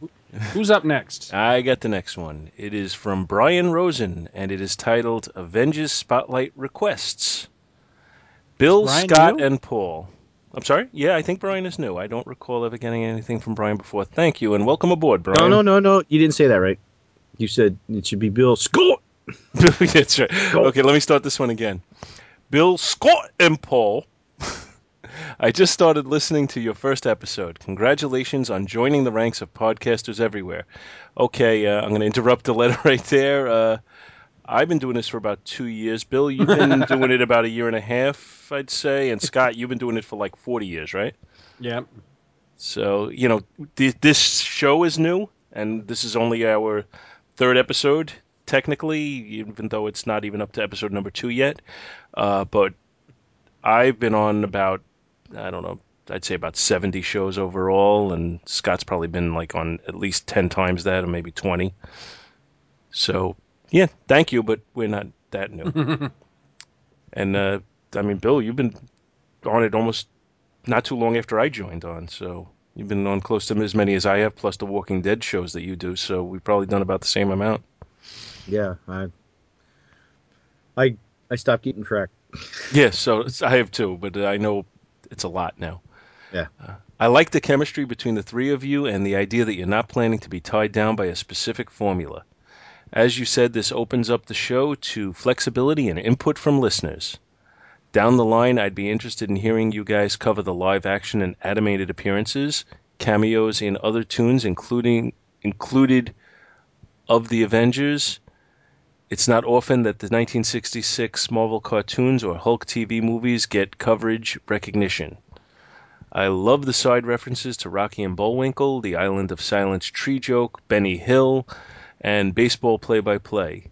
Who's up next? I got the next one. It is from Brian Rosen, and it is titled Avengers Spotlight Requests. Bill, Brian Scott, new? and Paul. I'm sorry? Yeah, I think Brian is new. I don't recall ever getting anything from Brian before. Thank you, and welcome aboard, No, Brian. no, no, no. No. You didn't say that right. You said it should be Bill Scott. That's right. Okay, let me start this one again. Bill, Scott, and Paul. I just started listening to your first episode. Congratulations on joining the ranks of podcasters everywhere. Okay, uh, I'm going to interrupt the letter right there. Uh, I've been doing this for about two years. Bill, you've been doing it about a year and a half, I'd say. And Scott, you've been doing it for like 40 years, right? Yeah. So, you know, th- this show is new, and this is only our third episode, technically, even though it's not even up to episode number two yet. Uh, but I've been on about, I don't know, I'd say about 70 shows overall, and Scott's probably been like on at least 10 times that, or maybe 20. So, yeah, thank you, but we're not that new. and, uh, I mean, Bill, you've been on it almost not too long after I joined on, so you've been on close to as many as I have, plus the Walking Dead shows that you do. So we've probably done about the same amount. Yeah, I, I, I stopped keeping track. Yes, so I have two, but I know it's a lot now. Yeah. Uh, I like the chemistry between the three of you and the idea that you're not planning to be tied down by a specific formula. As you said, this opens up the show to flexibility and input from listeners. Down the line, I'd be interested in hearing you guys cover the live action and animated appearances, cameos in other tunes, including included of the Avengers. It's not often that the 1966 Marvel cartoons or Hulk TV movies get coverage recognition. I love the side references to Rocky and Bullwinkle, the Island of Silence tree joke, Benny Hill, and baseball play by play.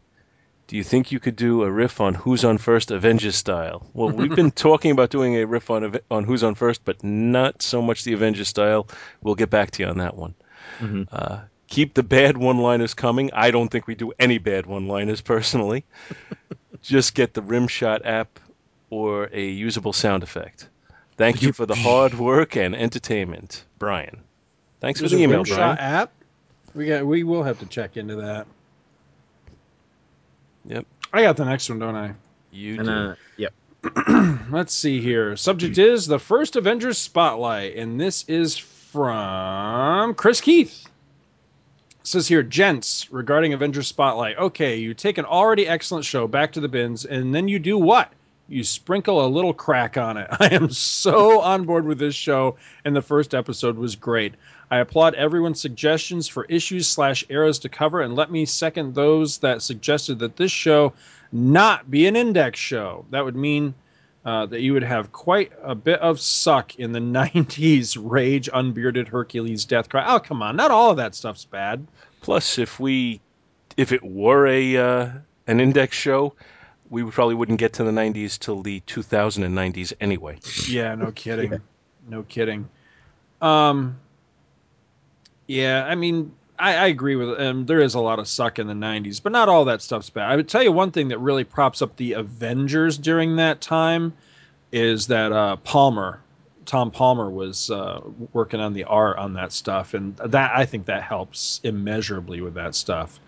Do you think you could do a riff on Who's on First Avengers style? Well, we've been talking about doing a riff on on Who's on First, but not so much the Avengers style. We'll get back to you on that one. Mhm. Uh, keep the bad one-liners coming. I don't think we do any bad one-liners personally. Just get the Rimshot app or a usable sound effect. Thank you for the hard work and entertainment, Brian. Thanks There's for the a email, Rimshot Brian. app. We got. We will have to check into that. Yep. I got the next one, don't I? You And do. uh, yep. Let's see here. Subject is the first Avengers Spotlight, and this is from Chris Keith. Says here, gents, regarding Avengers Spotlight. Okay, you take an already excellent show back to the bins, and then you do what? You sprinkle a little crack on it. I am so on board with this show, and the first episode was great. I applaud everyone's suggestions for issues slash eras to cover, and let me second those that suggested that this show not be an index show. That would mean uh, that you would have quite a bit of suck in the 90s rage unbearded hercules death cry. Oh come on not all of that stuff's bad. Plus, if we, if it were a uh, an index show, we probably wouldn't get to the 90s till the 2090s anyway. yeah no kidding. No kidding. Um yeah i mean I, I agree with um, there is a lot of suck in the 90s but not all that stuff's bad. I would tell you one thing that really props up the avengers during that time is that uh, palmer tom palmer was uh, working on the art on that stuff and that i think that helps immeasurably with that stuff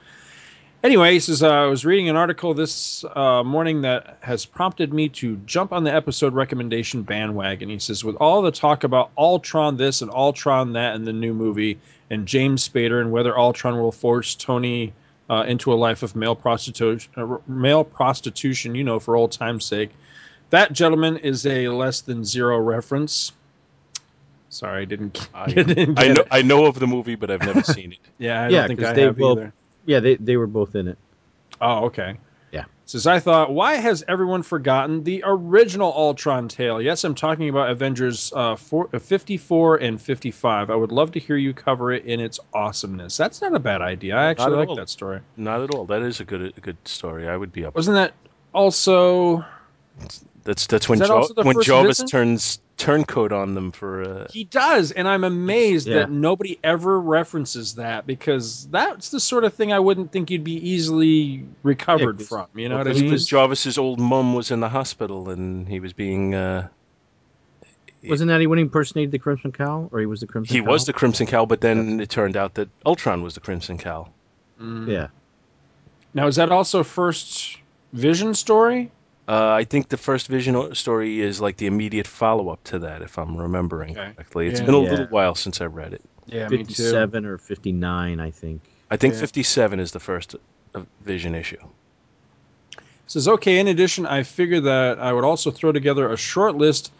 Anyway, he says, uh, I was reading an article this uh, morning that has prompted me to jump on the episode recommendation bandwagon. He says, with all the talk about Ultron this and Ultron that and the new movie, and James Spader, and whether Ultron will force Tony uh, into a life of male prostitution, uh, male prostitution, you know, for old time's sake, that gentleman is a less than zero reference. Sorry, I didn't. I, didn't I know it. I know of the movie, but I've never seen it. Yeah, I Yeah, don't think 'cause I they have will- either. Yeah, they they were both in it. Oh, okay. Yeah. Says I thought, why has everyone forgotten the original Ultron tale? Yes, I'm talking about Avengers uh, four, uh, 54 and 55. I would love to hear you cover it in its awesomeness. That's not a bad idea. I actually like all. that story. Not at all. That is a good a good story. I would be up. Wasn't that also? That's that's when that jo- when first Jarvis visit? turns turncoat on them for. Uh, He does, and I'm amazed Yeah. that nobody ever references that because that's the sort of thing I wouldn't think you'd be easily recovered 'cause- from. You know well, what I 'cause mean? because Jarvis's old mum was in the hospital and he was being uh, Wasn't that he when he impersonated the Crimson Cowl, or he was the Crimson? He Cow? was the Crimson Cowl, but then it turned out that Ultron was the Crimson Cowl. Yeah. Now is that also first Vision story? Uh, I think the first Vision story is like the immediate follow up to that, if I'm remembering Okay. correctly. It's Yeah. been a Yeah. little while since I read it. Yeah, Fifty-seven or fifty-nine, I think. I think Yeah. 57 is the first uh, Vision issue. Says, okay, in addition, I figured that I would also throw together a short list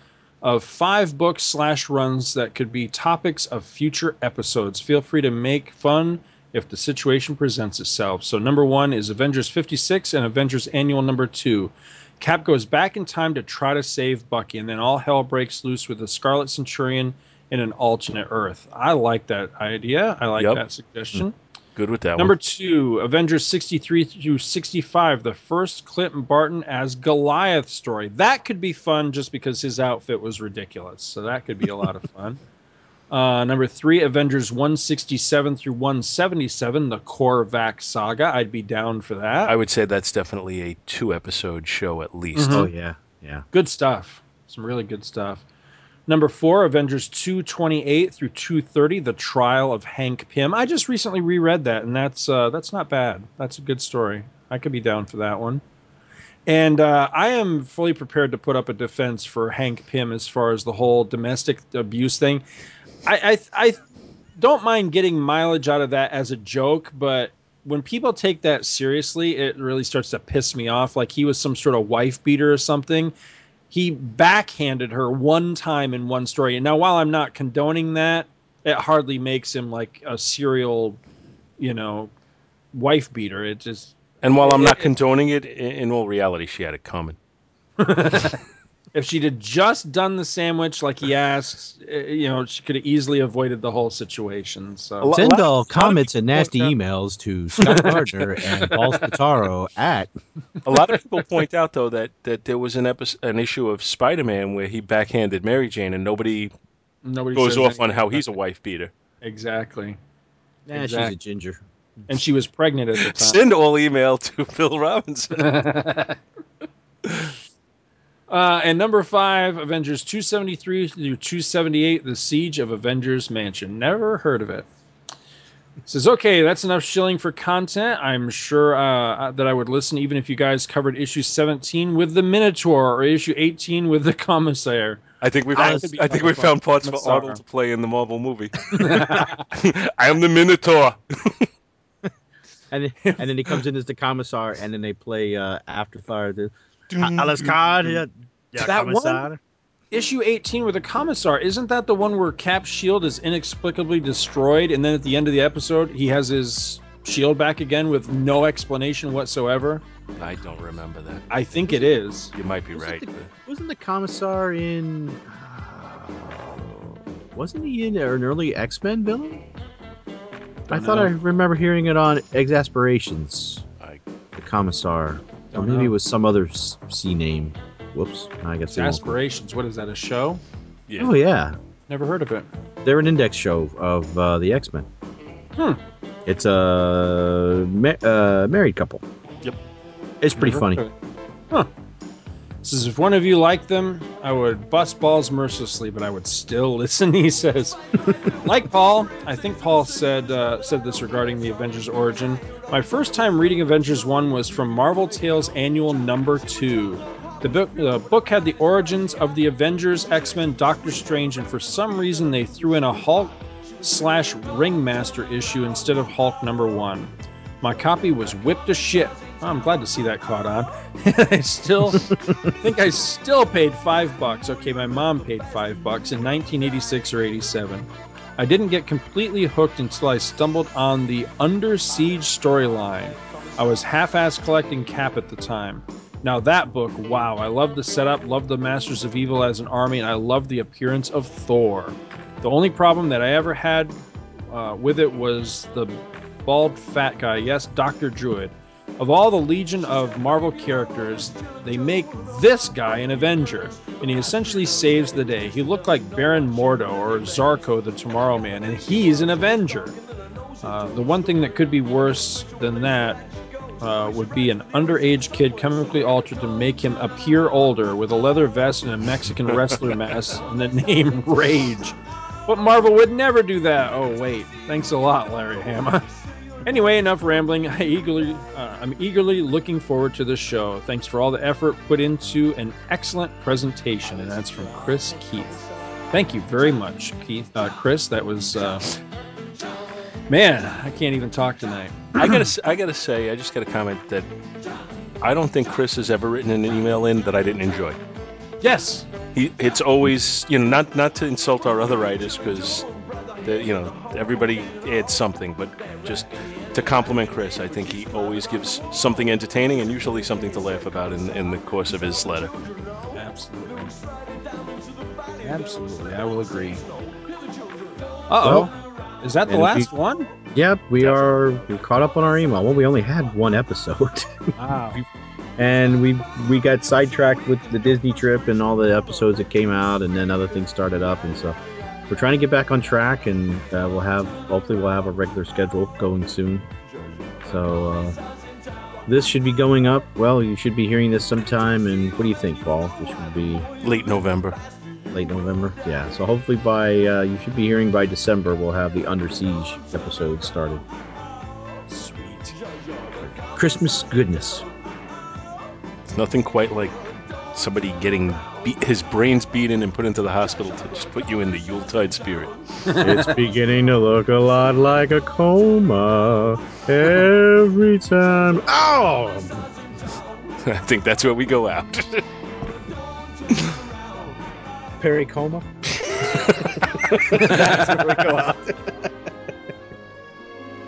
of five books slash runs that could be topics of future episodes. Feel free to make fun if the situation presents itself. So, number one is Avengers 56 and Avengers Annual number two. Cap goes back in time to try to save Bucky, and then all hell breaks loose with the Scarlet Centurion in an alternate Earth. I like that idea. I like Yep. that suggestion. Mm-hmm. Good with that one. Number one. two, Avengers 63 through 65, the first Clinton Barton as Goliath story. That could be fun just because his outfit was ridiculous. So that could be a lot of fun. Uh, number three, Avengers 167 through 177, the Korvac saga. I'd be down for that. I would say that's definitely a two episode show at least. Mhm. Oh yeah, yeah. Good stuff. Some really good stuff. Number four, Avengers 228 through 230, The Trial of Hank Pym. I just recently reread that, and that's uh, that's not bad. That's a good story. I could be down for that one. And uh, I am fully prepared to put up a defense for Hank Pym as far as the whole domestic abuse thing. I, I, I don't mind getting mileage out of that as a joke, but when people take that seriously, it really starts to piss me off. Like he was some sort of wife beater or something. He backhanded her one time in one story. And now, while I'm not condoning that, it hardly makes him like a serial, you know, wife beater. It just And while I'm not It- condoning it, in all reality, she had it coming. if she'd have just done the sandwich like he asked, eh, you know, she could have easily avoided the whole situation. So A lo- Send all comments and nasty point emails to Scott Gardner and Paul Spataro at. A lot of people point out though that, that there was an episode, an issue of Spider-Man where he backhanded Mary Jane, and nobody nobody goes says off on how he's a wife beater. exactly. Nah, she's a ginger. And she was pregnant at the time. Send all email to Phil Robinson. Uh, and number five, Avengers 273 through 278, The Siege of Avengers Mansion. Never heard of it. Says, okay, that's enough shilling for content. I'm sure uh, that I would listen even if you guys covered issue 17 with the Minotaur or issue 18 with the Commissar. I think we found, could I think we found parts for Commissar. Arnold to play in the Marvel movie. I am the Minotaur. And then, and then he comes in as the commissar, and then they play uh, Afterfire. The, Alles klar, ja, ja, That one? Issue 18 with the Commissar, isn't that the one where Cap's shield is inexplicably destroyed and then at the end of the episode he has his shield back again with no explanation whatsoever? I don't remember that. I think it is. You might be Wasn't right. the- but- Wasn't the commissar in? Uh, wasn't he in an early X Men villain? I Don't thought I remember hearing it on Exasperations. I- The commissar, or Don't maybe know. it was some other s- C name. Whoops, I guess. they Aspirations. What is that? A show? Yeah. Oh yeah, Never heard of it. they're an index show of uh, the X Men. Hmm. It's a ma- uh, married couple. Yep. It's pretty Never funny. it. Huh. Says if one of you liked them, I would bust balls mercilessly, but I would still listen. He says, like Paul, I think Paul said uh, said this regarding the Avengers origin. My first time reading Avengers one was from Marvel Tales Annual Number Two. The book, the book had the origins of the Avengers, X Men, Doctor Strange, and for some reason they threw in a Hulk slash Ringmaster issue instead of Hulk number one. My copy was whipped to shit. I'm glad to see that caught on. I still think I still paid five bucks. Okay, my mom paid five bucks in 1986 or 87. I didn't get completely hooked until I stumbled on the Under Siege storyline. I was half-ass collecting Cap at the time. Now that book, wow! I love the setup, love the Masters of Evil as an army, and I love the appearance of Thor. The only problem that I ever had uh, with it was the bald fat guy. Yes, Doctor Druid. Of all the legion of Marvel characters, they make this guy an Avenger, and he essentially saves the day. He looked like Baron Mordo or Zarko the Tomorrow Man, and he's an Avenger. Uh, the one thing that could be worse than that uh, would be an underage kid chemically altered to make him appear older with a leather vest and a Mexican wrestler mask and the name Rage. But Marvel would never do that. Oh wait, thanks a lot, Larry Hama. Anyway, enough rambling. I eagerly, uh, I'm eagerly looking forward to this show. Thanks for all the effort put into an excellent presentation, and that's from Chris Keith. Thank you very much, Keith, uh, Chris. That was, uh, man, I can't even talk tonight. I gotta, I gotta say, I just got to comment that I don't think Chris has ever written an email in that I didn't enjoy. Yes, He, it's always, you know, not not to insult our other writers because, you know, everybody adds something, but just to compliment Chris, I think he always gives something entertaining and usually something to laugh about in in the course of his letter. absolutely, absolutely. I will agree. Uh oh, is that the last we- one? Yep, we are we caught up on our email. Well, we only had one episode, Wow. and we we got sidetracked with the Disney trip and all the episodes that came out, and then other things started up, and so we're trying to get back on track, and uh, we'll have hopefully we'll have a regular schedule going soon. So uh, this should be going up. Well, you should be hearing this sometime. And what do you think, Paul? This should be Late November. late November. Yeah. So hopefully by uh, you should be hearing by December we'll have the Under Siege episode started. Sweet. Christmas goodness. It's nothing quite like somebody getting beat, his brains beaten and put into the hospital to just put you in the Yuletide spirit. it's beginning to look a lot like a coma every time. Oh, I think that's where we go out. Perry coma. That's where we go out.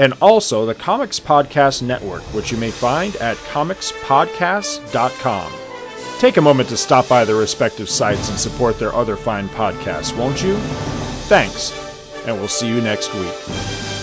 and also the Comics Podcast Network, which you may find at comicspodcasts.com. Take a moment to stop by their respective sites and support their other fine podcasts, won't you? Thanks, and we'll see you next week.